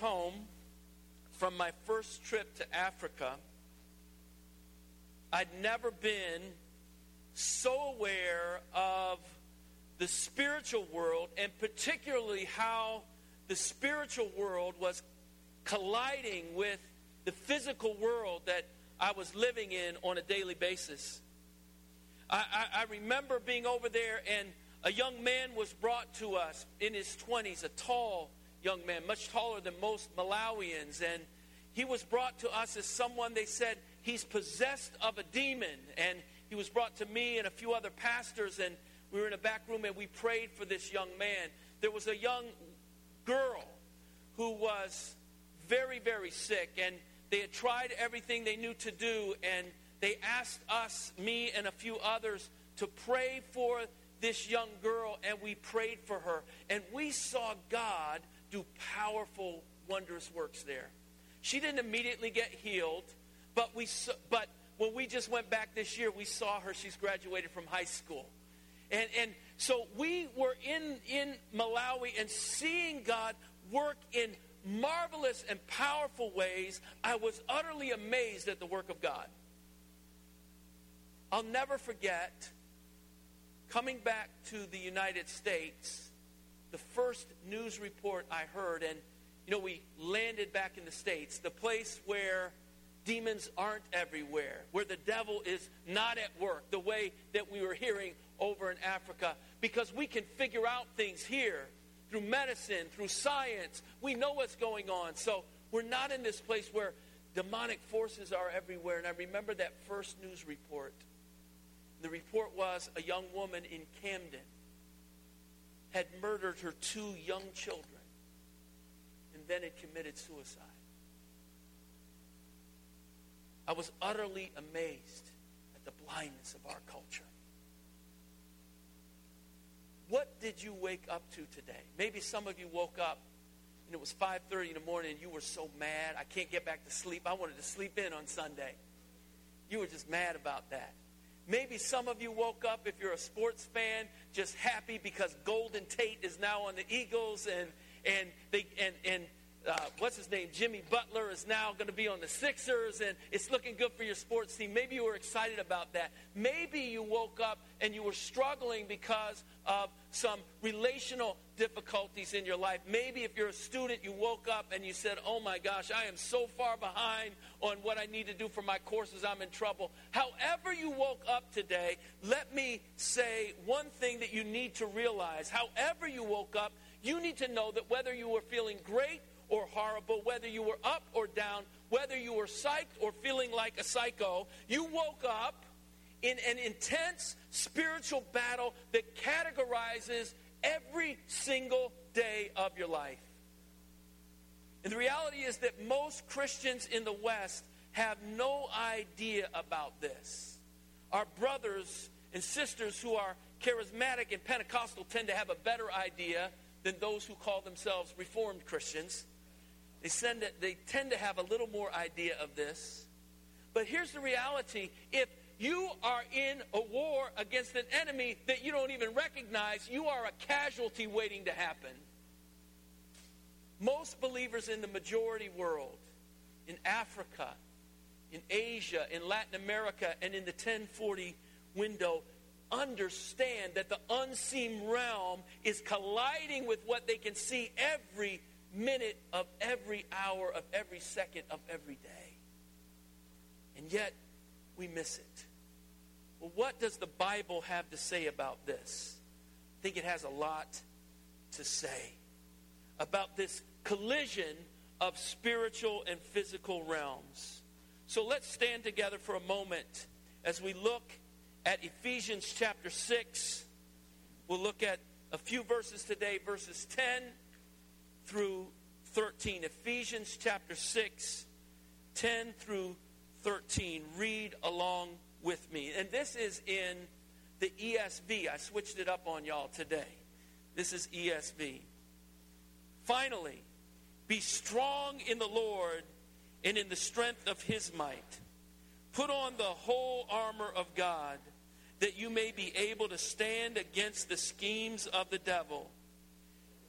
home from my first trip to Africa, I'd never been so aware of the spiritual world and particularly how the spiritual world was colliding with the physical world that I was living in on a daily basis. I, I, I remember being over there, and a young man was brought to us in his 20s, a tall young man, much taller than most Malawians. And he was brought to us as someone they said he's possessed of a demon. And he was brought to me and a few other pastors, and we were in a back room and we prayed for this young man. There was a young girl who was very, very sick, and they had tried everything they knew to do, and they asked us, me and a few others, to pray for this young girl, and we prayed for her. And we saw God do powerful, wondrous works there. She didn't immediately get healed, but we but when we just went back this year, we saw her. She's graduated from high school. And, and so we were in, in Malawi and seeing God work in marvelous and powerful ways. I was utterly amazed at the work of God. I'll never forget coming back to the United States, the first news report I heard, and you know, we landed back in the States, the place where demons aren't everywhere, where the devil is not at work, the way that we were hearing over in Africa, because we can figure out things here through medicine, through science. We know what's going on. So we're not in this place where demonic forces are everywhere. And I remember that first news report the report was a young woman in Camden had murdered her two young children and then had committed suicide. I was utterly amazed at the blindness of our culture. What did you wake up to today? Maybe some of you woke up and it was 5:30 in the morning and you were so mad, I can't get back to sleep. I wanted to sleep in on Sunday. You were just mad about that. Maybe some of you woke up, if you're a sports fan, just happy because Golden Tate is now on the Eagles and and they and and uh, what's his name? Jimmy Butler is now going to be on the Sixers, and it's looking good for your sports team. Maybe you were excited about that. Maybe you woke up and you were struggling because of some relational difficulties in your life. Maybe if you're a student, you woke up and you said, Oh my gosh, I am so far behind on what I need to do for my courses, I'm in trouble. However, you woke up today, let me say one thing that you need to realize. However, you woke up, you need to know that whether you were feeling great or horrible, whether you were up or down, whether you were psyched or feeling like a psycho, you woke up in an intense spiritual battle that categorizes every single day of your life. And the reality is that most Christians in the West have no idea about this. Our brothers and sisters who are charismatic and Pentecostal tend to have a better idea than those who call themselves Reformed Christians. They, send it, they tend to have a little more idea of this. But here's the reality if you are in a war against an enemy that you don't even recognize, you are a casualty waiting to happen. Most believers in the majority world, in Africa, in Asia, in Latin America, and in the 1040 window, understand that the unseen realm is colliding with what they can see every minute of every hour of every second of every day. And yet, we miss it. Well, what does the Bible have to say about this? I think it has a lot to say about this collision of spiritual and physical realms. So let's stand together for a moment as we look at Ephesians chapter 6. We'll look at a few verses today, verses 10 through 13. Ephesians chapter 6, 10 through 13. Read along with me. And this is in the ESV. I switched it up on y'all today. This is ESV. Finally, be strong in the Lord and in the strength of his might. Put on the whole armor of God that you may be able to stand against the schemes of the devil.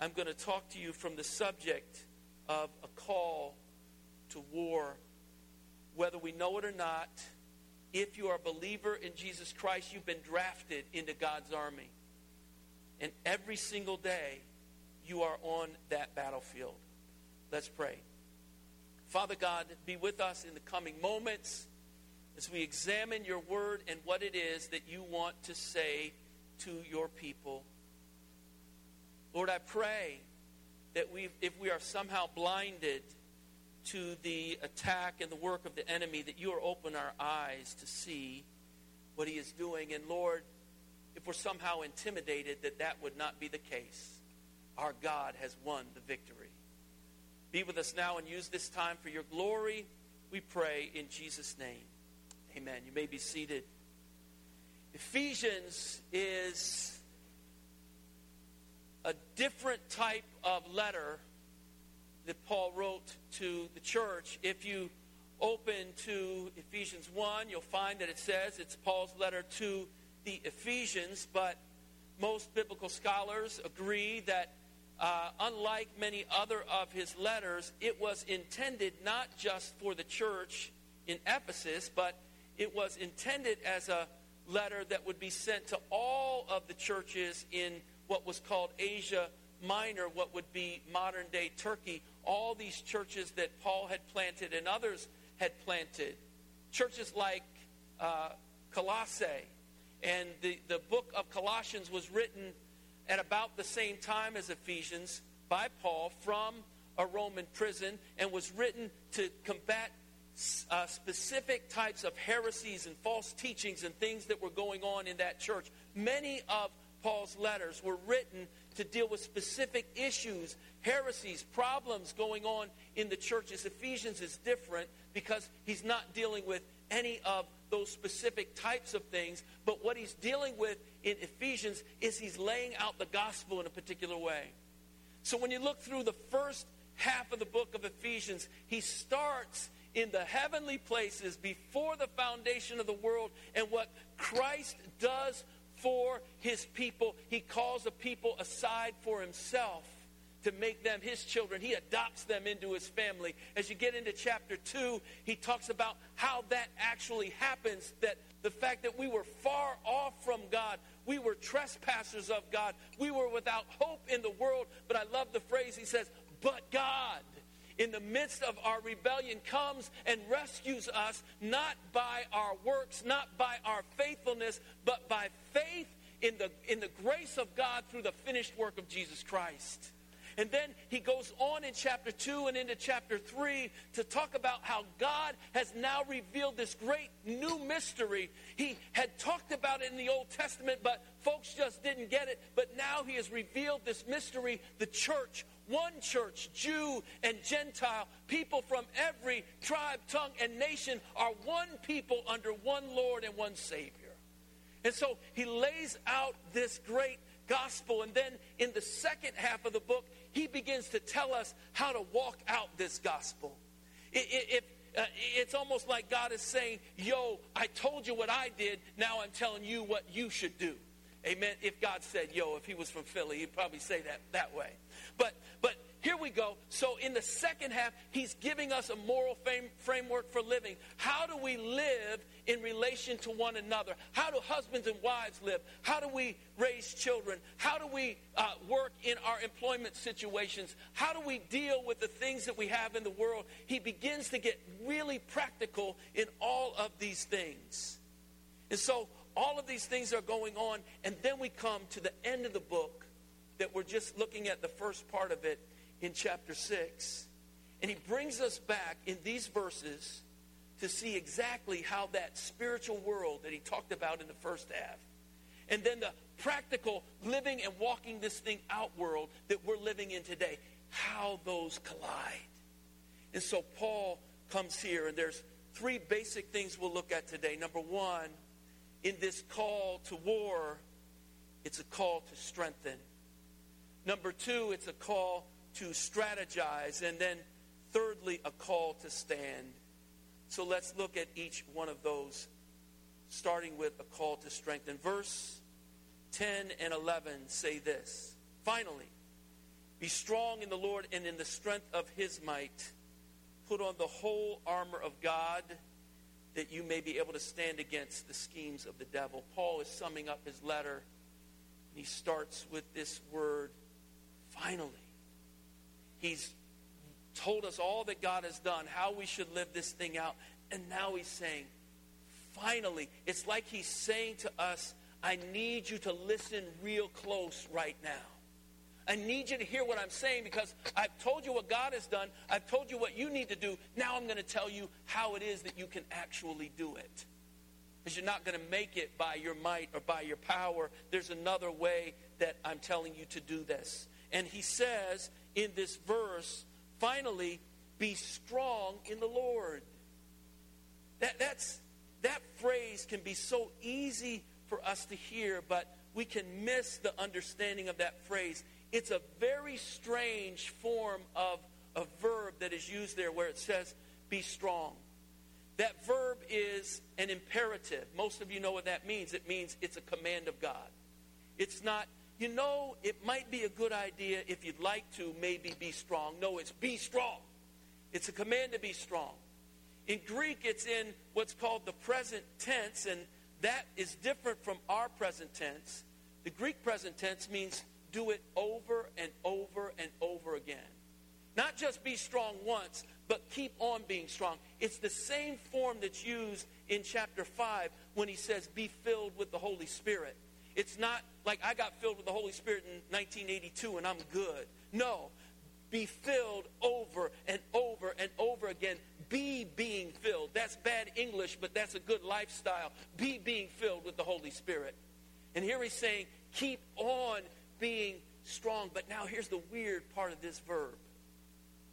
I'm going to talk to you from the subject of a call to war. Whether we know it or not, if you are a believer in Jesus Christ, you've been drafted into God's army. And every single day, you are on that battlefield. Let's pray. Father God, be with us in the coming moments as we examine your word and what it is that you want to say to your people. Lord, I pray that we, if we are somehow blinded to the attack and the work of the enemy, that you are open our eyes to see what he is doing. And Lord, if we're somehow intimidated, that that would not be the case. Our God has won the victory. Be with us now and use this time for your glory. We pray in Jesus' name. Amen. You may be seated. Ephesians is a different type of letter that Paul wrote to the church. If you open to Ephesians 1, you'll find that it says it's Paul's letter to the Ephesians, but most biblical scholars agree that uh, unlike many other of his letters, it was intended not just for the church in Ephesus, but it was intended as a letter that would be sent to all of the churches in what was called Asia Minor, what would be modern day Turkey, all these churches that Paul had planted and others had planted. Churches like uh, Colossae. And the, the book of Colossians was written at about the same time as Ephesians by Paul from a Roman prison and was written to combat uh, specific types of heresies and false teachings and things that were going on in that church. Many of Paul's letters were written to deal with specific issues, heresies, problems going on in the churches. Ephesians is different because he's not dealing with any of those specific types of things, but what he's dealing with in Ephesians is he's laying out the gospel in a particular way. So when you look through the first half of the book of Ephesians, he starts in the heavenly places before the foundation of the world and what Christ does for his people. He calls a people aside for himself to make them his children. He adopts them into his family. As you get into chapter 2, he talks about how that actually happens that the fact that we were far off from God, we were trespassers of God, we were without hope in the world. But I love the phrase he says, but God in the midst of our rebellion comes and rescues us not by our works, not by our faithfulness, but by faith in the, in the grace of God through the finished work of Jesus Christ. And then he goes on in chapter 2 and into chapter 3 to talk about how God has now revealed this great new mystery. He had talked about it in the Old Testament, but folks just didn't get it. But now he has revealed this mystery, the church, one church, Jew and Gentile, people from every tribe, tongue, and nation are one people under one Lord and one Savior. And so he lays out this great gospel. And then in the second half of the book, he begins to tell us how to walk out this gospel. If, uh, it's almost like God is saying, Yo, I told you what I did, now I'm telling you what you should do. Amen. If God said, Yo, if he was from Philly, he'd probably say that that way. But, but here we go. So in the second half, he's giving us a moral framework for living. How do we live in relation to one another? How do husbands and wives live? How do we raise children? How do we uh, work in our employment situations? How do we deal with the things that we have in the world? He begins to get really practical in all of these things. And so all of these things are going on, and then we come to the end of the book that we're just looking at the first part of it in chapter 6. And he brings us back in these verses to see exactly how that spiritual world that he talked about in the first half, and then the practical living and walking this thing out world that we're living in today, how those collide. And so Paul comes here, and there's three basic things we'll look at today. Number one, in this call to war, it's a call to strengthen. Number two, it's a call to strategize. And then thirdly, a call to stand. So let's look at each one of those, starting with a call to strengthen. Verse 10 and 11 say this Finally, be strong in the Lord and in the strength of his might. Put on the whole armor of God that you may be able to stand against the schemes of the devil. Paul is summing up his letter, and he starts with this word, finally. He's told us all that God has done, how we should live this thing out, and now he's saying, finally. It's like he's saying to us, I need you to listen real close right now. I need you to hear what I'm saying because I've told you what God has done. I've told you what you need to do. Now I'm going to tell you how it is that you can actually do it. Because you're not going to make it by your might or by your power. There's another way that I'm telling you to do this. And he says in this verse, finally, be strong in the Lord. That, that's, that phrase can be so easy for us to hear, but we can miss the understanding of that phrase it's a very strange form of a verb that is used there where it says, be strong. That verb is an imperative. Most of you know what that means. It means it's a command of God. It's not, you know, it might be a good idea if you'd like to maybe be strong. No, it's be strong. It's a command to be strong. In Greek, it's in what's called the present tense, and that is different from our present tense. The Greek present tense means do it over and over and over again. Not just be strong once, but keep on being strong. It's the same form that's used in chapter 5 when he says, be filled with the Holy Spirit. It's not like I got filled with the Holy Spirit in 1982 and I'm good. No. Be filled over and over and over again. Be being filled. That's bad English, but that's a good lifestyle. Be being filled with the Holy Spirit. And here he's saying, keep on being strong. But now here's the weird part of this verb.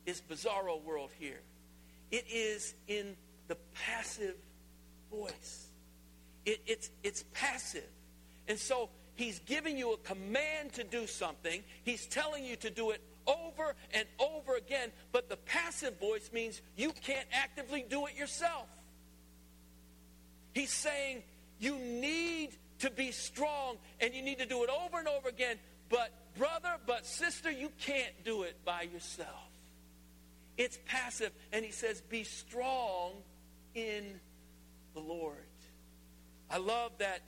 Is bizarro world here. It is in the passive voice. It, it's, it's passive. And so he's giving you a command to do something. He's telling you to do it over and over again. But the passive voice means you can't actively do it yourself. He's saying you need to be strong and you need to do it over and over again. But, brother, but sister, you can't do it by yourself. It's passive. And he says, be strong in the Lord. I love that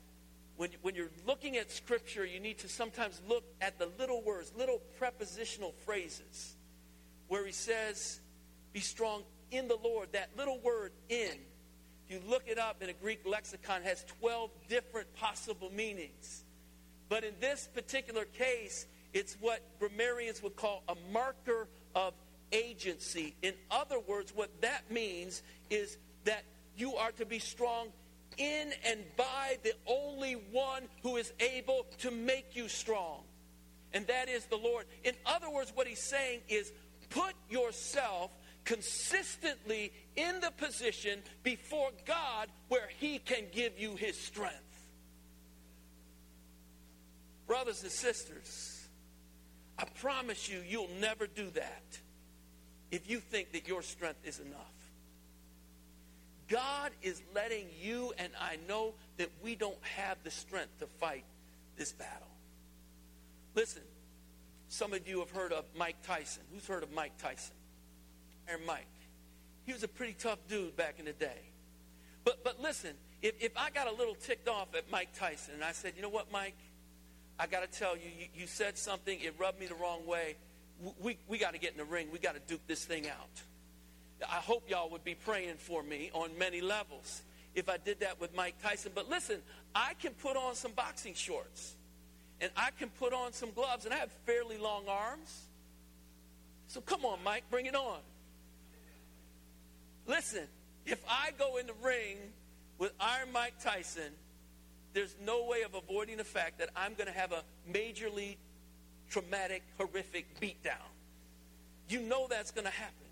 when, when you're looking at Scripture, you need to sometimes look at the little words, little prepositional phrases, where he says, be strong in the Lord. That little word, in, if you look it up in a Greek lexicon, has 12 different possible meanings. But in this particular case, it's what grammarians would call a marker of agency. In other words, what that means is that you are to be strong in and by the only one who is able to make you strong. And that is the Lord. In other words, what he's saying is put yourself consistently in the position before God where he can give you his strength. Brothers and sisters, I promise you, you'll never do that if you think that your strength is enough. God is letting you and I know that we don't have the strength to fight this battle. Listen, some of you have heard of Mike Tyson. Who's heard of Mike Tyson? Iron Mike. He was a pretty tough dude back in the day. But, but listen, if, if I got a little ticked off at Mike Tyson and I said, you know what, Mike? I got to tell you, you, you, said something, it rubbed me the wrong way. We, we got to get in the ring. We got to duke this thing out. I hope y'all would be praying for me on many levels if I did that with Mike Tyson. But listen, I can put on some boxing shorts and I can put on some gloves, and I have fairly long arms. So come on, Mike, bring it on. Listen, if I go in the ring with Iron Mike Tyson, there's no way of avoiding the fact that I'm going to have a majorly traumatic, horrific beatdown. You know that's going to happen.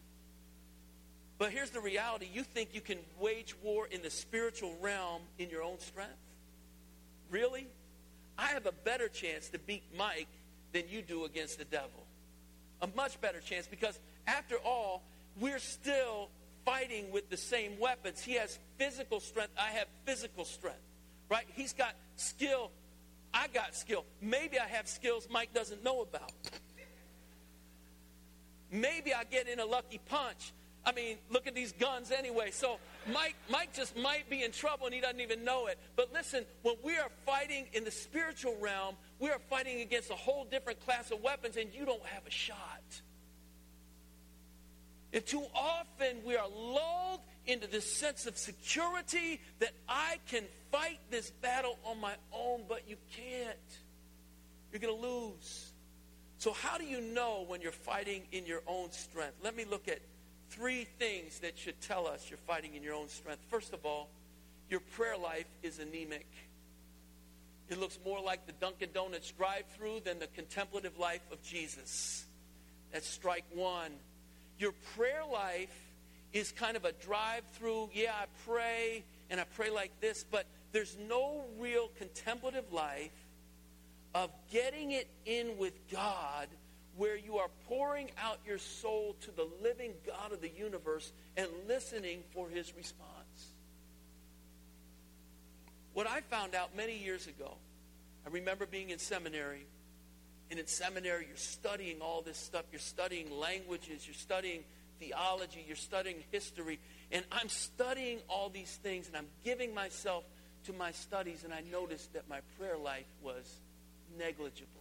But here's the reality you think you can wage war in the spiritual realm in your own strength? Really? I have a better chance to beat Mike than you do against the devil. A much better chance because, after all, we're still fighting with the same weapons. He has physical strength. I have physical strength. Right? He's got skill. I got skill. Maybe I have skills Mike doesn't know about. Maybe I get in a lucky punch. I mean, look at these guns anyway. So Mike, Mike just might be in trouble and he doesn't even know it. But listen, when we are fighting in the spiritual realm, we are fighting against a whole different class of weapons, and you don't have a shot. And too often we are lulled into this sense of security that I can fight this battle on my own, but you can't. You're going to lose. So, how do you know when you're fighting in your own strength? Let me look at three things that should tell us you're fighting in your own strength. First of all, your prayer life is anemic. It looks more like the Dunkin' Donuts drive through than the contemplative life of Jesus. That's strike one. Your prayer life is kind of a drive through. Yeah, I pray and I pray like this, but there's no real contemplative life of getting it in with God where you are pouring out your soul to the living God of the universe and listening for his response. What I found out many years ago, I remember being in seminary, and in seminary you're studying all this stuff. You're studying languages, you're studying theology, you're studying history, and I'm studying all these things, and I'm giving myself to my studies, and I noticed that my prayer life was negligible.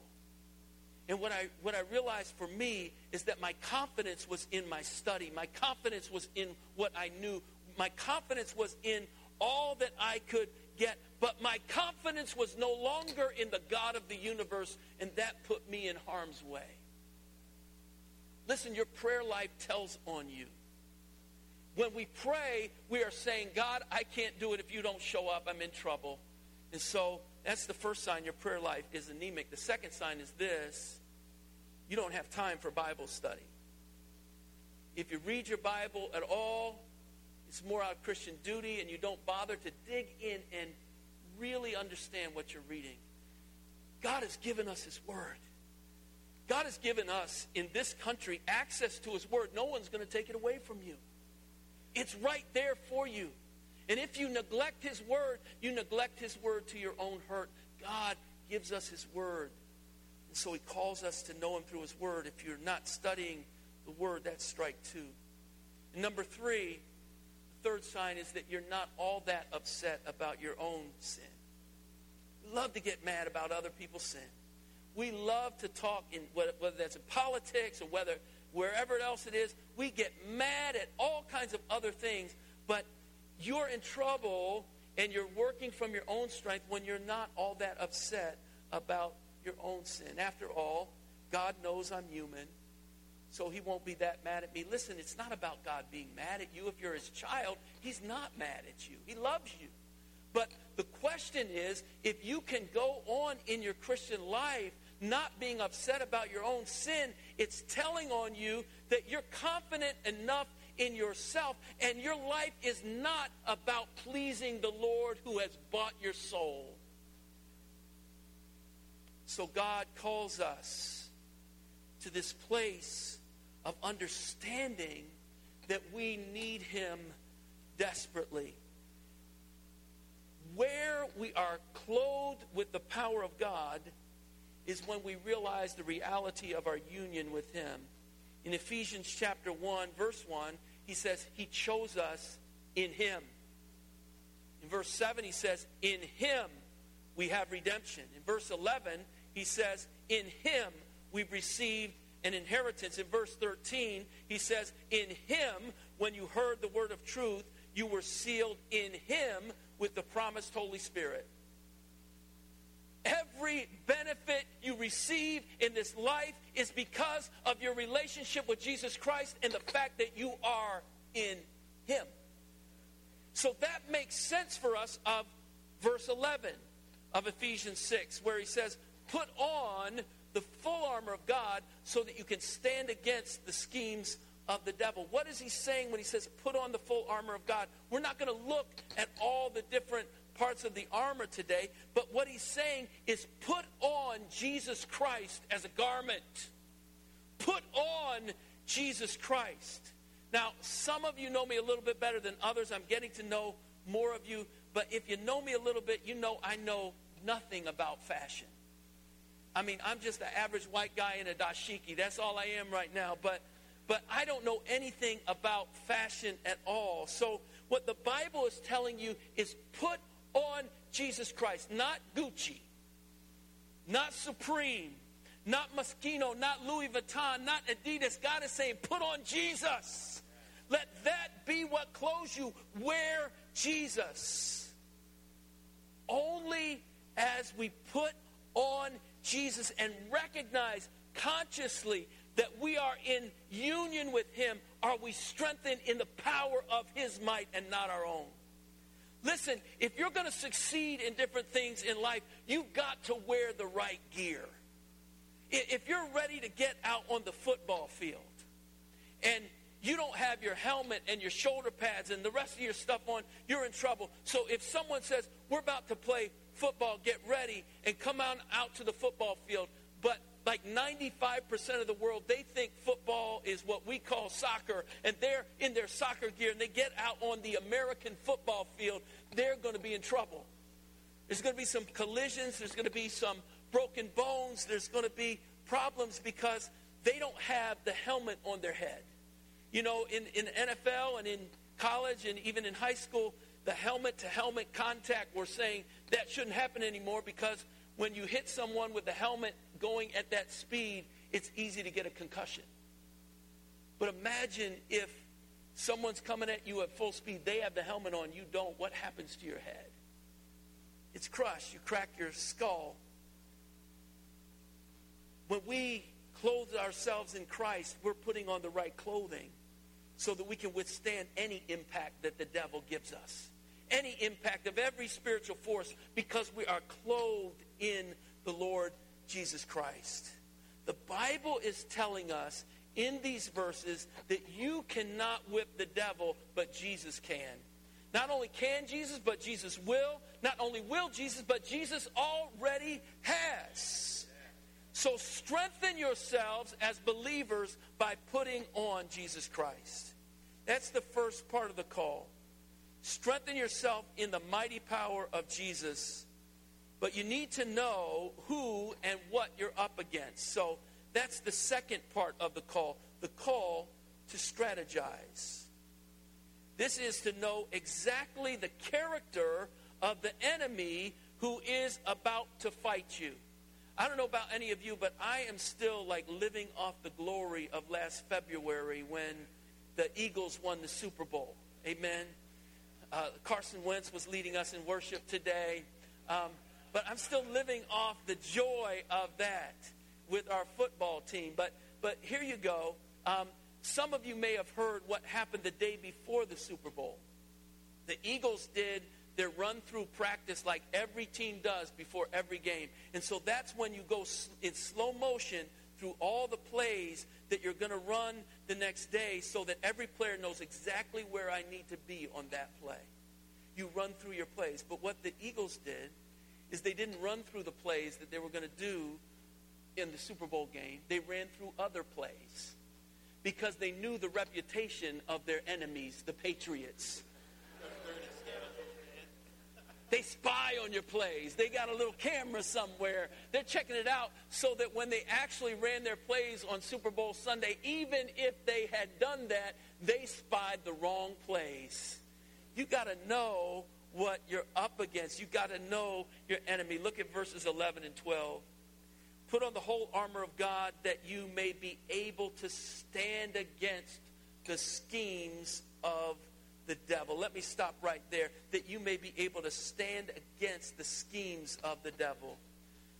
And what I, what I realized for me is that my confidence was in my study. My confidence was in what I knew. My confidence was in all that I could get. But my confidence was no longer in the God of the universe, and that put me in harm's way. Listen, your prayer life tells on you. When we pray, we are saying, God, I can't do it if you don't show up. I'm in trouble. And so that's the first sign your prayer life is anemic. The second sign is this you don't have time for Bible study. If you read your Bible at all, it's more out of Christian duty, and you don't bother to dig in and really understand what you're reading. God has given us His Word. God has given us in this country access to His Word. No one's going to take it away from you. It's right there for you. And if you neglect His Word, you neglect His Word to your own hurt. God gives us His Word. And so He calls us to know Him through His Word. If you're not studying the Word, that's strike two. And number three, the third sign is that you're not all that upset about your own sin. We love to get mad about other people's sin. We love to talk in whether that's in politics or whether wherever else it is. We get mad at all kinds of other things, but you're in trouble and you're working from your own strength when you're not all that upset about your own sin. After all, God knows I'm human, so he won't be that mad at me. Listen, it's not about God being mad at you. If you're his child, he's not mad at you. He loves you. But the question is if you can go on in your Christian life not being upset about your own sin, it's telling on you that you're confident enough in yourself, and your life is not about pleasing the Lord who has bought your soul. So God calls us to this place of understanding that we need Him desperately. Where we are clothed with the power of God is when we realize the reality of our union with Him. In Ephesians chapter 1, verse 1, he says, He chose us in Him. In verse 7, he says, In Him we have redemption. In verse 11, he says, In Him we've received an inheritance. In verse 13, he says, In Him, when you heard the word of truth, you were sealed in Him with the promised Holy Spirit. Every benefit you receive in this life is because of your relationship with Jesus Christ and the fact that you are in Him. So that makes sense for us of verse 11 of Ephesians 6, where he says, Put on the full armor of God so that you can stand against the schemes of the devil. What is he saying when he says, put on the full armor of God? We're not going to look at all the different parts of the armor today, but what he's saying is put on Jesus Christ as a garment. Put on Jesus Christ. Now, some of you know me a little bit better than others. I'm getting to know more of you. But if you know me a little bit, you know I know nothing about fashion. I mean, I'm just an average white guy in a dashiki. That's all I am right now. But but I don't know anything about fashion at all. So what the Bible is telling you is put on Jesus Christ, not Gucci, not Supreme, not Moschino, not Louis Vuitton, not Adidas. God is saying, put on Jesus. Let that be what clothes you. Wear Jesus. Only as we put on Jesus and recognize consciously that we are in union with Him are we strengthened in the power of His might and not our own. Listen, if you're going to succeed in different things in life, you've got to wear the right gear. If you're ready to get out on the football field and you don't have your helmet and your shoulder pads and the rest of your stuff on, you're in trouble. So if someone says, We're about to play football, get ready, and come on out to the football field, but like 95% of the world, they think football is what we call soccer, and they're in their soccer gear and they get out on the American football field, they're going to be in trouble. There's going to be some collisions, there's going to be some broken bones, there's going to be problems because they don't have the helmet on their head. You know, in, in NFL and in college and even in high school, the helmet to helmet contact, we're saying that shouldn't happen anymore because when you hit someone with the helmet going at that speed, it's easy to get a concussion. But imagine if someone's coming at you at full speed, they have the helmet on, you don't. What happens to your head? It's crushed. You crack your skull. When we clothe ourselves in Christ, we're putting on the right clothing so that we can withstand any impact that the devil gives us. Any impact of every spiritual force because we are clothed in the Lord Jesus Christ. The Bible is telling us in these verses that you cannot whip the devil, but Jesus can. Not only can Jesus, but Jesus will. Not only will Jesus, but Jesus already has. So strengthen yourselves as believers by putting on Jesus Christ. That's the first part of the call. Strengthen yourself in the mighty power of Jesus but you need to know who and what you're up against. So that's the second part of the call the call to strategize. This is to know exactly the character of the enemy who is about to fight you. I don't know about any of you, but I am still like living off the glory of last February when the Eagles won the Super Bowl. Amen. Uh, Carson Wentz was leading us in worship today. Um, but I'm still living off the joy of that with our football team. But, but here you go. Um, some of you may have heard what happened the day before the Super Bowl. The Eagles did their run through practice like every team does before every game. And so that's when you go in slow motion through all the plays that you're going to run the next day so that every player knows exactly where I need to be on that play. You run through your plays. But what the Eagles did is they didn't run through the plays that they were going to do in the Super Bowl game. They ran through other plays because they knew the reputation of their enemies, the Patriots. They spy on your plays. They got a little camera somewhere. They're checking it out so that when they actually ran their plays on Super Bowl Sunday, even if they had done that, they spied the wrong plays. You got to know what you're up against. You've got to know your enemy. Look at verses 11 and 12. Put on the whole armor of God that you may be able to stand against the schemes of the devil. Let me stop right there. That you may be able to stand against the schemes of the devil.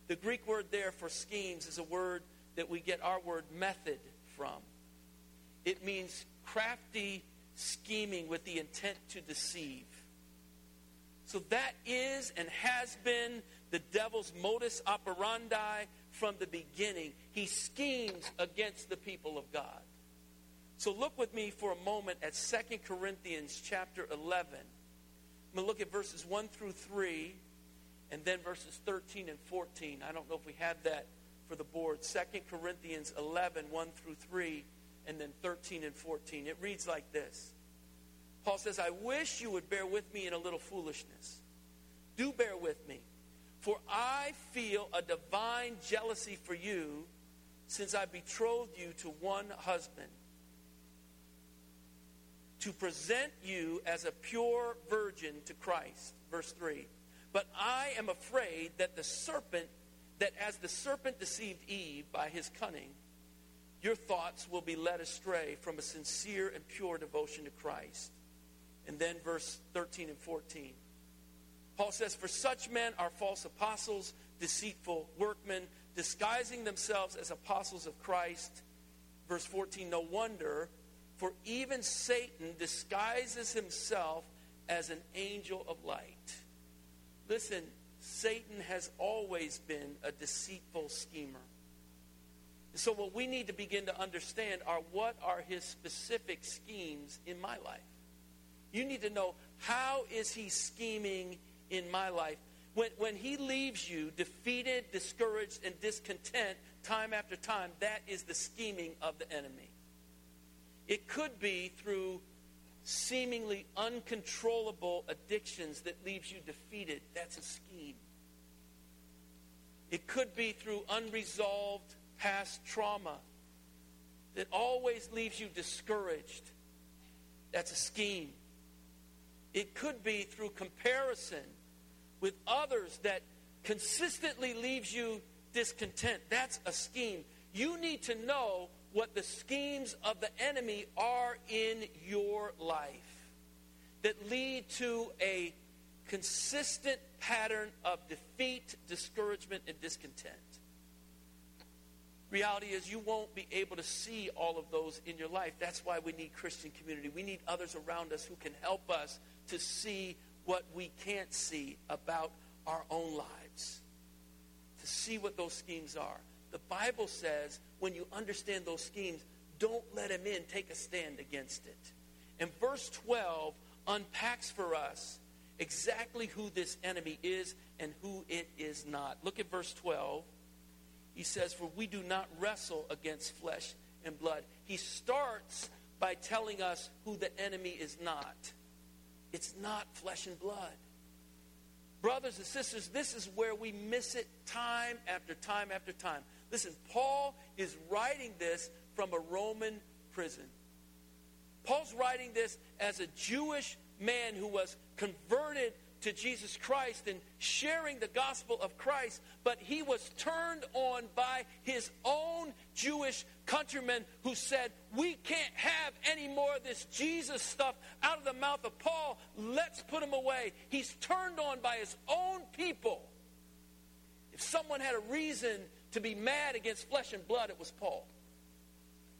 The Greek word there for schemes is a word that we get our word method from. It means crafty scheming with the intent to deceive. So that is and has been the devil's modus operandi from the beginning. He schemes against the people of God. So look with me for a moment at 2 Corinthians chapter 11. I'm going to look at verses 1 through 3 and then verses 13 and 14. I don't know if we have that for the board. 2 Corinthians 11, 1 through 3, and then 13 and 14. It reads like this. Paul says, I wish you would bear with me in a little foolishness. Do bear with me. For I feel a divine jealousy for you since I betrothed you to one husband to present you as a pure virgin to Christ. Verse 3. But I am afraid that the serpent, that as the serpent deceived Eve by his cunning, your thoughts will be led astray from a sincere and pure devotion to Christ. And then verse 13 and 14. Paul says, For such men are false apostles, deceitful workmen, disguising themselves as apostles of Christ. Verse 14, no wonder, for even Satan disguises himself as an angel of light. Listen, Satan has always been a deceitful schemer. so, what we need to begin to understand are what are his specific schemes in my life. You need to know how is he scheming in my life. When, when he leaves you defeated, discouraged, and discontent time after time, that is the scheming of the enemy. It could be through seemingly uncontrollable addictions that leaves you defeated. That's a scheme. It could be through unresolved past trauma that always leaves you discouraged. That's a scheme. It could be through comparison with others that consistently leaves you discontent. That's a scheme. You need to know what the schemes of the enemy are in your life that lead to a consistent pattern of defeat, discouragement, and discontent. Reality is, you won't be able to see all of those in your life. That's why we need Christian community. We need others around us who can help us to see what we can't see about our own lives, to see what those schemes are. The Bible says when you understand those schemes, don't let him in. Take a stand against it. And verse 12 unpacks for us exactly who this enemy is and who it is not. Look at verse 12. He says, For we do not wrestle against flesh and blood. He starts by telling us who the enemy is not. It's not flesh and blood. Brothers and sisters, this is where we miss it time after time after time. Listen, Paul is writing this from a Roman prison. Paul's writing this as a Jewish man who was converted to Jesus Christ and sharing the gospel of Christ, but he was turned on by his own Jewish countrymen who said, We can't have any more of this Jesus stuff out of the mouth of Paul. Let's put him away. He's turned on by his own people. If someone had a reason to be mad against flesh and blood, it was Paul.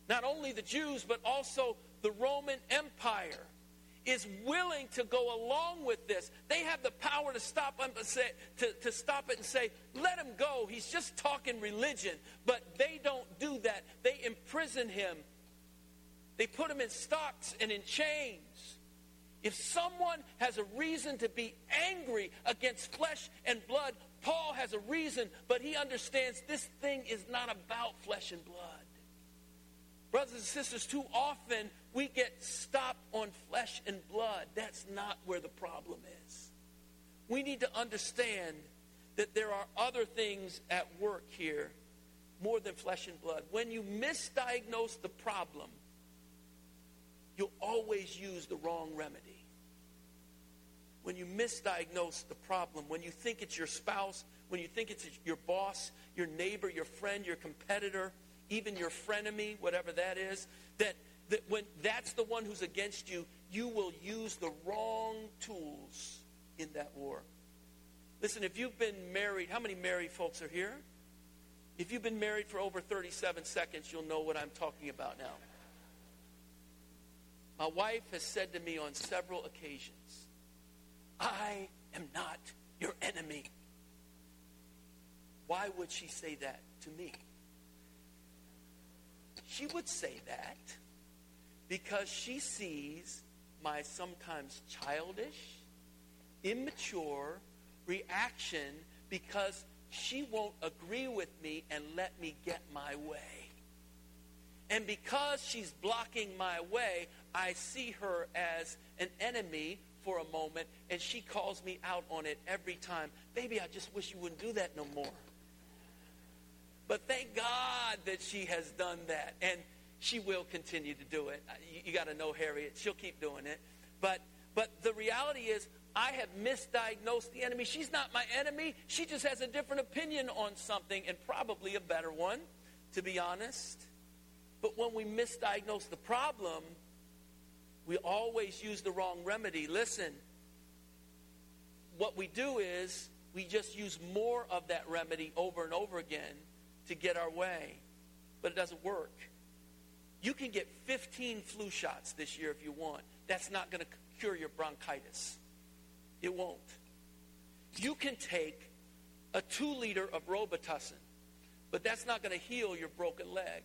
Not only the Jews, but also the Roman Empire is willing to go along with this. They have the power to stop to, to stop it and say, let him go. He's just talking religion. But they don't do that. They imprison him. They put him in stocks and in chains. If someone has a reason to be angry against flesh and blood, Paul has a reason, but he understands this thing is not about flesh and blood. Brothers and sisters, too often we get stopped on flesh and blood. That's not where the problem is. We need to understand that there are other things at work here more than flesh and blood. When you misdiagnose the problem, you'll always use the wrong remedy. When you misdiagnose the problem, when you think it's your spouse, when you think it's your boss, your neighbor, your friend, your competitor, even your frenemy, whatever that is, that, that when that's the one who's against you, you will use the wrong tools in that war. Listen, if you've been married, how many married folks are here? If you've been married for over 37 seconds, you'll know what I'm talking about now. My wife has said to me on several occasions, I am not your enemy. Why would she say that to me? She would say that because she sees my sometimes childish, immature reaction because she won't agree with me and let me get my way. And because she's blocking my way, I see her as an enemy for a moment, and she calls me out on it every time. Baby, I just wish you wouldn't do that no more. But thank God that she has done that. And she will continue to do it. You, you got to know Harriet. She'll keep doing it. But, but the reality is, I have misdiagnosed the enemy. She's not my enemy. She just has a different opinion on something and probably a better one, to be honest. But when we misdiagnose the problem, we always use the wrong remedy. Listen, what we do is we just use more of that remedy over and over again to get our way, but it doesn't work. You can get 15 flu shots this year if you want. That's not going to cure your bronchitis. It won't. You can take a two liter of Robitussin, but that's not going to heal your broken leg.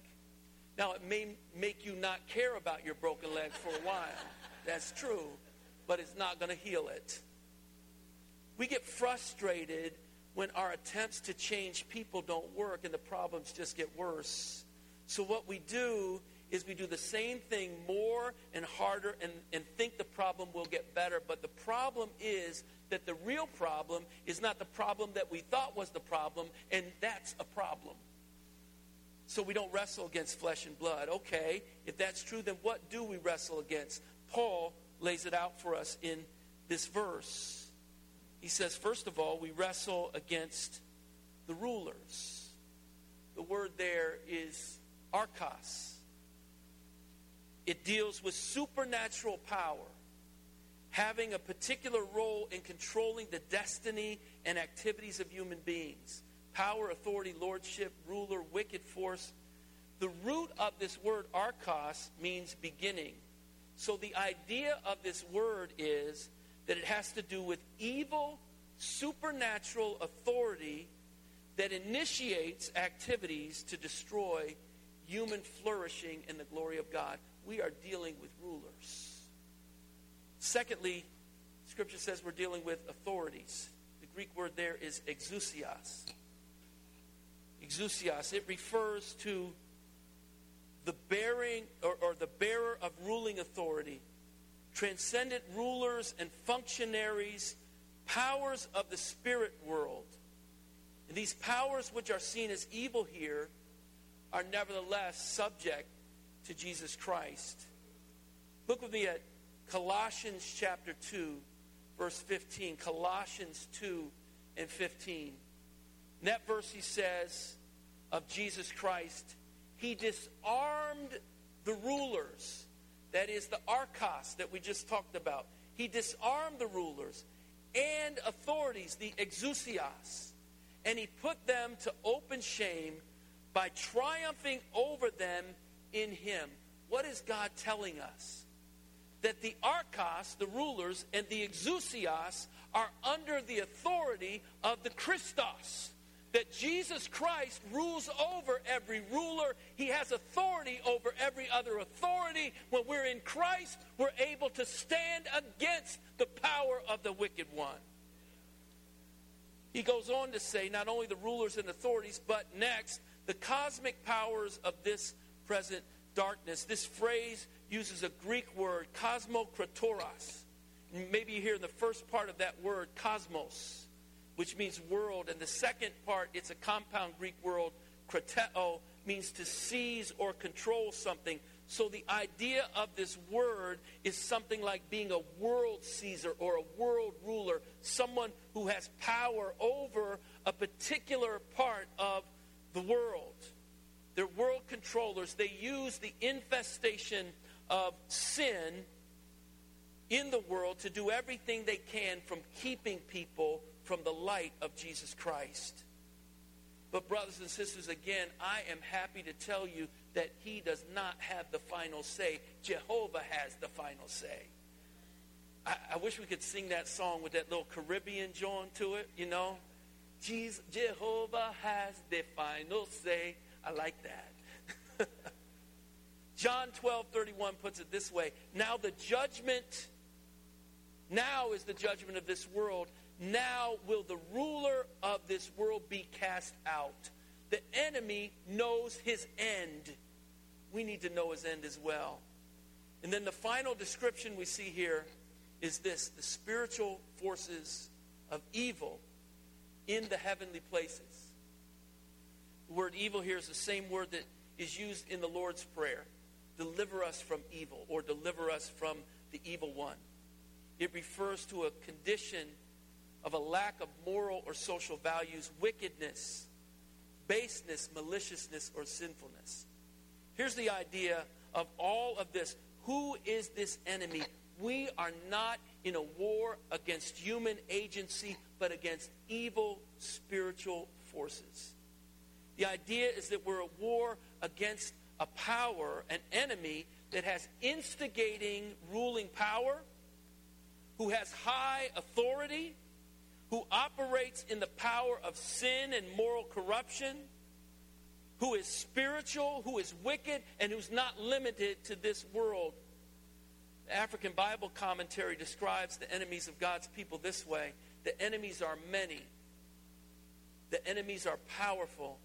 Now, it may make you not care about your broken leg for a while. That's true, but it's not going to heal it. We get frustrated when our attempts to change people don't work and the problems just get worse. So, what we do is we do the same thing more and harder and, and think the problem will get better. But the problem is that the real problem is not the problem that we thought was the problem, and that's a problem. So we don't wrestle against flesh and blood. Okay, if that's true, then what do we wrestle against? Paul lays it out for us in this verse. He says, first of all, we wrestle against the rulers. The word there is archos. It deals with supernatural power, having a particular role in controlling the destiny and activities of human beings. Power, authority, lordship, ruler, wicked force. The root of this word archos means beginning. So the idea of this word is that it has to do with evil, supernatural authority that initiates activities to destroy human flourishing and the glory of God. We are dealing with rulers. Secondly, Scripture says we're dealing with authorities. The Greek word there is exousios. Exousios. It refers to the bearing or, or the bearer of ruling authority, transcendent rulers and functionaries, powers of the spirit world. And these powers, which are seen as evil here, are nevertheless subject to Jesus Christ. Look with me at Colossians chapter 2, verse 15. Colossians 2 and 15. In that verse, he says of Jesus Christ, he disarmed the rulers. That is the archos that we just talked about. He disarmed the rulers and authorities, the exousios, and he put them to open shame by triumphing over them in him. What is God telling us? That the archos, the rulers, and the exousios are under the authority of the Christos. That Jesus Christ rules over every ruler. He has authority over every other authority. When we're in Christ, we're able to stand against the power of the wicked one. He goes on to say not only the rulers and authorities, but next, the cosmic powers of this present darkness. This phrase uses a Greek word, kosmokratoros. Maybe you hear in the first part of that word, cosmos, which means world. And the second part, it's a compound Greek word, krateo, means to seize or control something. So the idea of this word is something like being a world Caesar or a world ruler, someone who has power over a particular part of the world. They're world controllers. They use the infestation of sin in the world to do everything they can from keeping people from the light of Jesus Christ. But, brothers and sisters, again, I am happy to tell you that He does not have the final say. Jehovah has the final say. I, I wish we could sing that song with that little Caribbean joint to it, you know. Jesus, Jehovah has the final say. I like that. John 12, 31 puts it this way Now the judgment, now is the judgment of this world. Now will the ruler of this world be cast out. The enemy knows his end. We need to know his end as well. And then the final description we see here is this the spiritual forces of evil in the heavenly places. The word evil here is the same word that is used in the Lord's Prayer deliver us from evil or deliver us from the evil one. It refers to a condition of a lack of moral or social values, wickedness, baseness, maliciousness, or sinfulness. Here's the idea of all of this. Who is this enemy? We are not in a war against human agency, but against evil spiritual forces. The idea is that we're at war against a power, an enemy that has instigating ruling power, who has high authority, who operates in the power of sin and moral corruption, who is spiritual, who is wicked, and who's not limited to this world. The African Bible commentary describes the enemies of God's people this way the enemies are many, the enemies are powerful,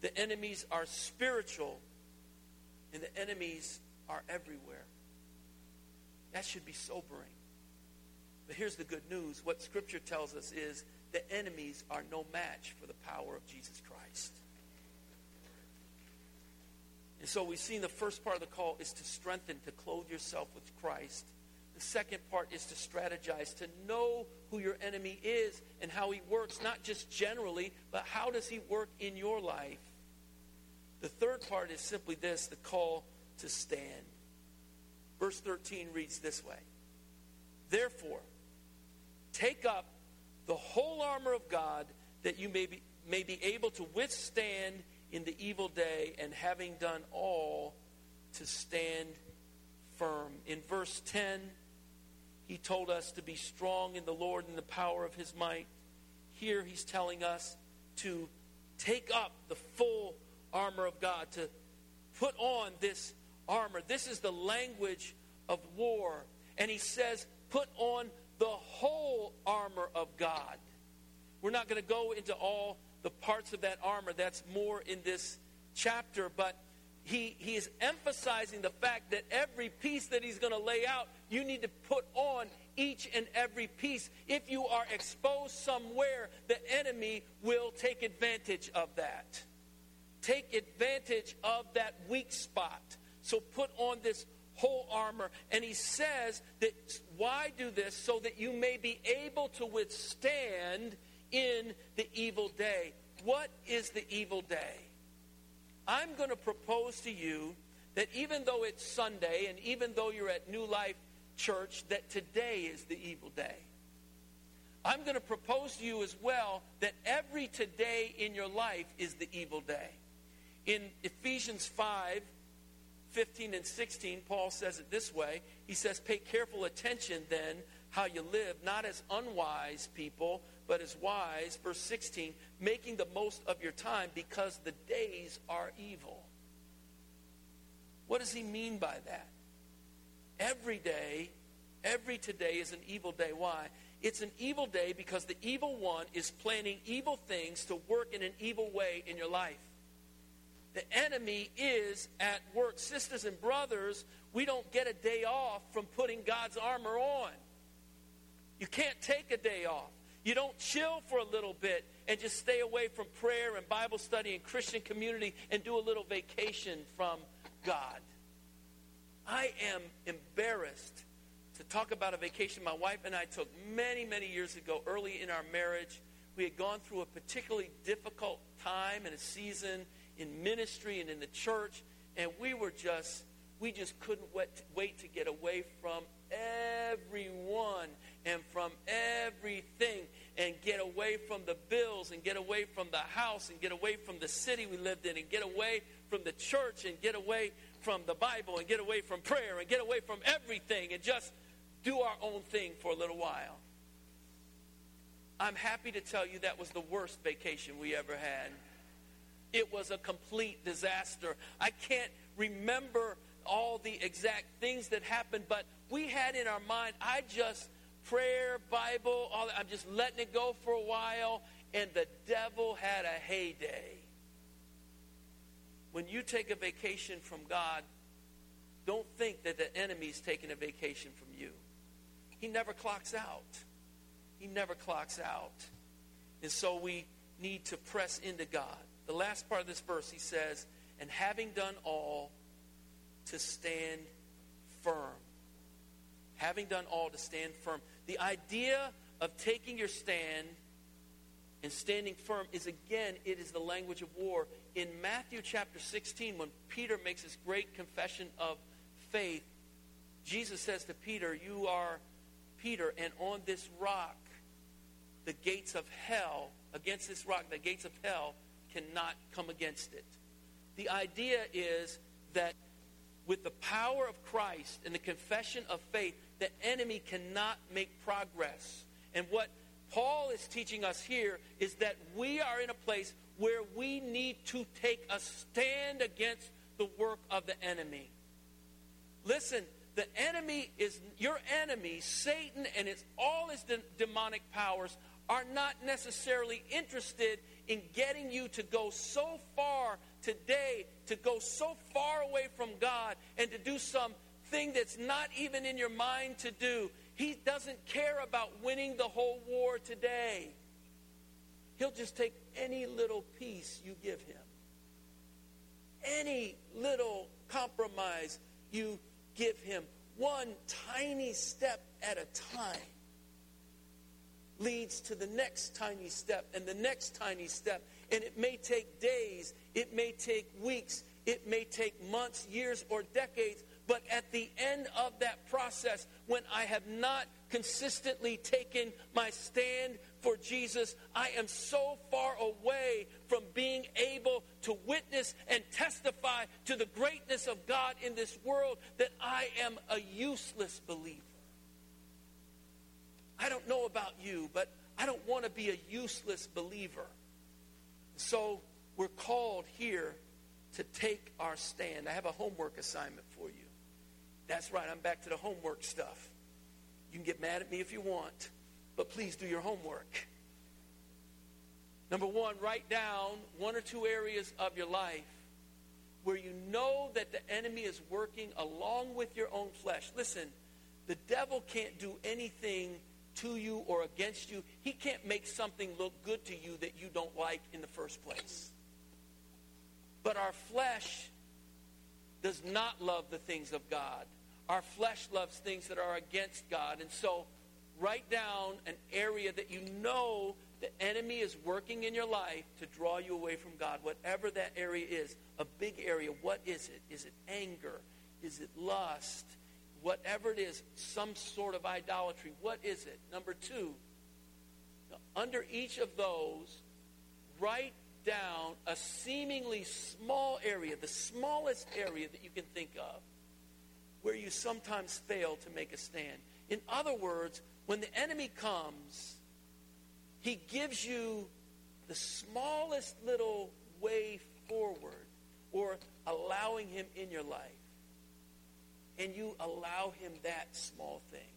the enemies are spiritual, and the enemies are everywhere. That should be sobering. But here's the good news. What Scripture tells us is the enemies are no match for the power of Jesus Christ. And so we've seen the first part of the call is to strengthen, to clothe yourself with Christ. The second part is to strategize, to know who your enemy is and how he works, not just generally, but how does he work in your life. The third part is simply this the call to stand. Verse 13 reads this way Therefore, take up the whole armor of God that you may be, may be able to withstand in the evil day, and having done all, to stand firm. In verse 10, he told us to be strong in the Lord and the power of his might. Here he's telling us to take up the full armor of God, to put on this armor. This is the language of war. And he says, put on the whole armor of God. We're not going to go into all the parts of that armor. That's more in this chapter. But he, he is emphasizing the fact that every piece that he's going to lay out, you need to put on each and every piece. If you are exposed somewhere, the enemy will take advantage of that. Take advantage of that weak spot. So put on this whole armor. And he says that why do this? So that you may be able to withstand in the evil day. What is the evil day? I'm going to propose to you that even though it's Sunday and even though you're at New Life Church, that today is the evil day. I'm going to propose to you as well that every today in your life is the evil day. In Ephesians 5, 15 and 16, Paul says it this way. He says, Pay careful attention then how you live, not as unwise people, but as wise. Verse 16, making the most of your time because the days are evil. What does he mean by that? Every day, every today is an evil day. Why? It's an evil day because the evil one is planning evil things to work in an evil way in your life. The enemy is at work. Sisters and brothers, we don't get a day off from putting God's armor on. You can't take a day off. You don't chill for a little bit and just stay away from prayer and Bible study and Christian community and do a little vacation from God. I am embarrassed to talk about a vacation my wife and I took many, many years ago, early in our marriage. We had gone through a particularly difficult time and a season in ministry and in the church, and we were just, we just couldn't wait, to get away from everyone and from everything and get away from the bills and get away from the house and get away from the city we lived in and get away from the church and get away from the Bible and get away from prayer and get away from everything and just do our own thing for a little while. I'm happy to tell you that was the worst vacation we ever had. It was a complete disaster. I can't remember all the exact things that happened, but we had in our mind, I just, prayer, Bible, all that, I'm just letting it go for a while, and the devil had a heyday. When you take a vacation from God, don't think that the enemy's taking a vacation from you. He never clocks out. He never clocks out. And so we need to press into God. The last part of this verse, he says, and having done all, to stand firm. Having done all, to stand firm. The idea of taking your stand and standing firm is, again, it is the language of war. In Matthew chapter 16, when Peter makes his great confession of faith, Jesus says to Peter, You are Peter, and on this rock, the gates of hell, against this rock, the gates of hell cannot come against it. The idea is that with the power of Christ and the confession of faith, the enemy cannot make progress. And what Paul is teaching us here is that we are in a place where we need to take a stand against the work of the enemy. Listen, the enemy is your enemy, Satan, and it's all his de- demonic powers are not necessarily interested in getting you to go so far today, to go so far away from God, and to do something that's not even in your mind to do. He doesn't care about winning the whole war today. He'll just take any little piece you give him, any little compromise you give him, one tiny step at a time leads to the next tiny step and the next tiny step. And it may take days, it may take weeks, it may take months, years, or decades. But at the end of that process, when I have not consistently taken my stand for Jesus, I am so far away from being able to witness and testify to the greatness of God in this world that I am a useless believer. I don't know about you, but I don't want to be a useless believer. So we're called here to take our stand. I have a homework assignment for you. That's right, I'm back to the homework stuff. You can get mad at me if you want, but please do your homework. Number one, write down one or two areas of your life where you know that the enemy is working along with your own flesh. Listen, the devil can't do anything to you or against you. He can't make something look good to you that you don't like in the first place. But our flesh does not love the things of God. Our flesh loves things that are against God. And so write down an area that you know the enemy is working in your life to draw you away from God. Whatever that area is, a big area, what is it? Is it anger? Is it lust? Whatever it is, some sort of idolatry. What is it? Number two, under each of those, write down a seemingly small area, the smallest area that you can think of, where you sometimes fail to make a stand. In other words, when the enemy comes, he gives you the smallest little way forward or allowing him in your life and you allow him that small thing.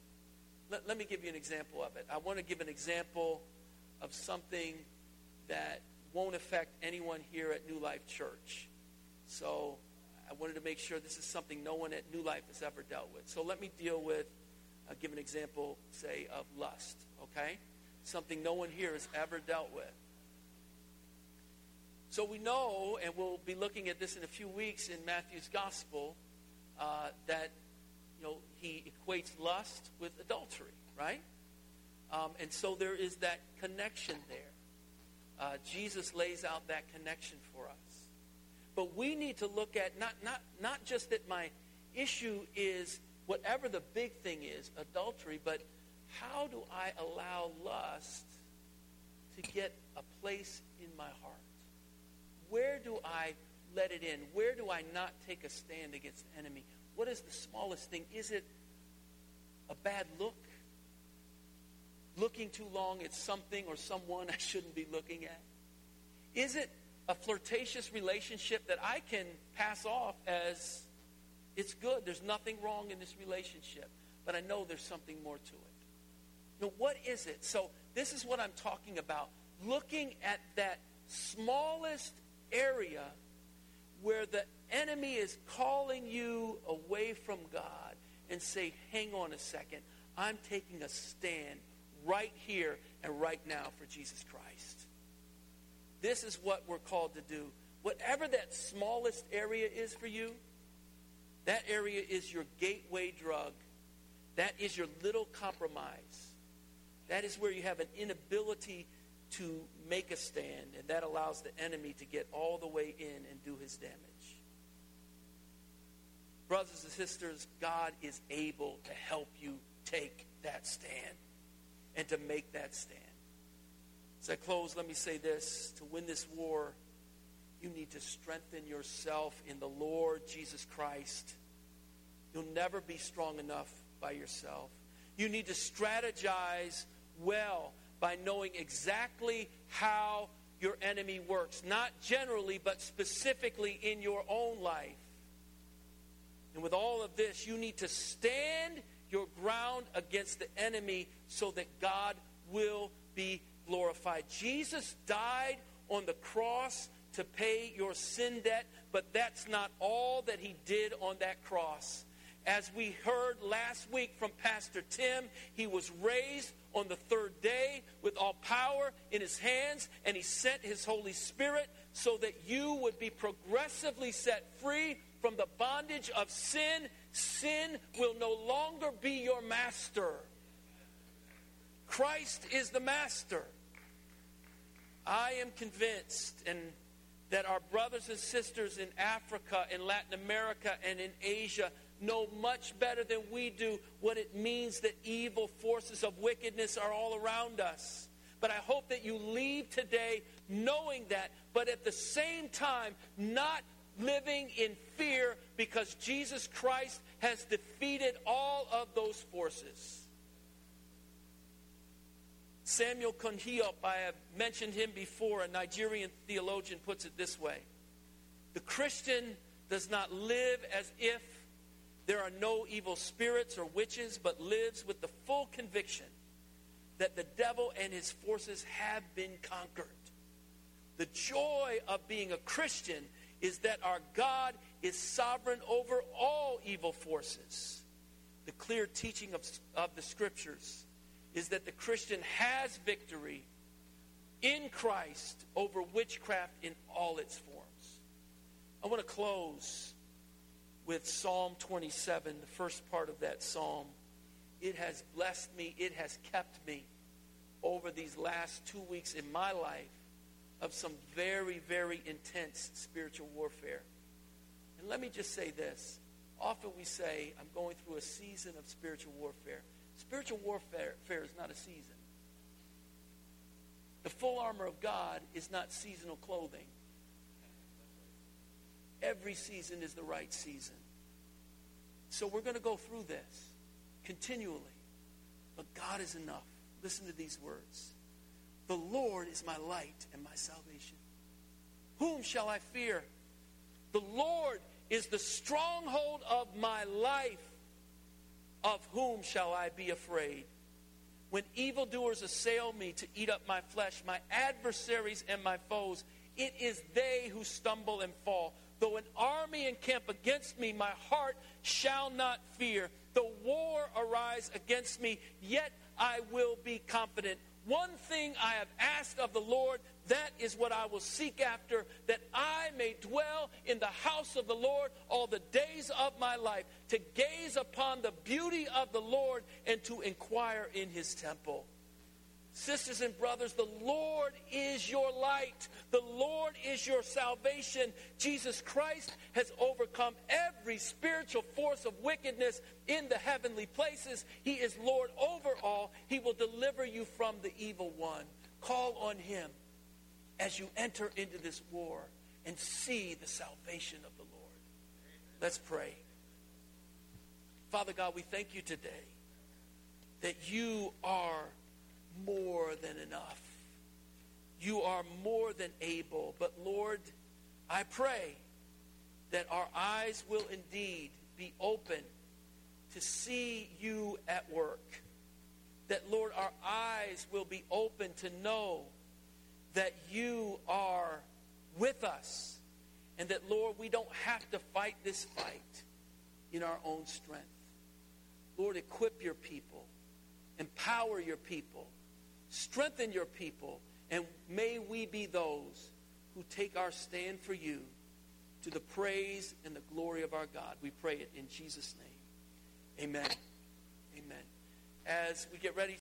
Let, let me give you an example of it. I want to give an example of something that won't affect anyone here at New Life Church. So I wanted to make sure this is something no one at New Life has ever dealt with. So let me deal with, uh, give an example, say, of lust, okay? Something no one here has ever dealt with. So we know, and we'll be looking at this in a few weeks in Matthew's Gospel, uh, that you know he equates lust with adultery, right? Um, and so there is that connection there. Uh, Jesus lays out that connection for us. But we need to look at not, not, not just that my issue is whatever the big thing is, adultery, but how do I allow lust to get a place in my heart? Where do I let it in? Where do I not take a stand against the enemy? What is the smallest thing? Is it a bad look? Looking too long at something or someone I shouldn't be looking at? Is it a flirtatious relationship that I can pass off as it's good. There's nothing wrong in this relationship. But I know there's something more to it. Now, what is it? So, this is what I'm talking about. Looking at that smallest area where the enemy is calling you away from God and say, hang on a second, I'm taking a stand right here and right now for Jesus Christ. This is what we're called to do. Whatever that smallest area is for you, that area is your gateway drug. That is your little compromise. That is where you have an inability to make a stand, and that allows the enemy to get all the way in and do his damage. Brothers and sisters, God is able to help you take that stand and to make that stand. As I close, let me say this to win this war, you need to strengthen yourself in the Lord Jesus Christ. You'll never be strong enough by yourself. You need to strategize well by knowing exactly how your enemy works, not generally, but specifically in your own life. And with all of this, you need to stand your ground against the enemy so that God will be glorified. Jesus died on the cross to pay your sin debt, but that's not all that he did on that cross. As we heard last week from Pastor Tim, he was raised on the third day with all power in his hands, and he sent his Holy Spirit so that you would be progressively set free from the bondage of sin. Sin will no longer be your master. Christ is the master. I am convinced and that our brothers and sisters in Africa, in Latin America, and in Asia know much better than we do what it means that evil forces of wickedness are all around us. But I hope that you leave today knowing that, but at the same time, not living in fear because Jesus Christ has defeated all of those forces. Samuel Kunhiyop, I have mentioned him before, a Nigerian theologian, puts it this way The Christian does not live as if there are no evil spirits or witches, but lives with the full conviction that the devil and his forces have been conquered. The joy of being a Christian is that our God is sovereign over all evil forces. The clear teaching of, of the scriptures is that the Christian has victory in Christ over witchcraft in all its forms. I want to close with Psalm 27, the first part of that psalm. It has blessed me, it has kept me over these last two weeks in my life of some very, very intense spiritual warfare. And let me just say this. Often we say, I'm going through a season of spiritual warfare. Spiritual warfare is not a season. The full armor of God is not seasonal clothing. Every season is the right season. So we're going to go through this continually. But God is enough. Listen to these words. The Lord is my light and my salvation. Whom shall I fear? The Lord is the stronghold of my life. Of whom shall I be afraid? When evildoers assail me to eat up my flesh, my adversaries and my foes, it is they who stumble and fall. Though an army encamp against me, my heart shall not fear. The war arise against me, yet I will be confident. One thing I have asked of the Lord, that is what I will seek after, that I may dwell in the house of the Lord all the days of my life, to gaze upon the beauty of the Lord and to inquire in his temple. Sisters and brothers, the Lord is your light. The Lord is your salvation. Jesus Christ has overcome every spiritual force of wickedness in the heavenly places. He is Lord over all. He will deliver you from the evil one. Call on him as you enter into this war and see the salvation of the Lord. Let's pray. Father God, we thank you today that you are more than enough. You are more than able. But Lord, I pray that our eyes will indeed be open to see you at work. That, Lord, our eyes will be open to know that you are with us. And that, Lord, we don't have to fight this fight in our own strength. Lord, equip your people, empower your people, strengthen your people, and may we be those who take our stand for you to the praise and the glory of our God. We pray it in Jesus' name. Amen. Amen. As we get ready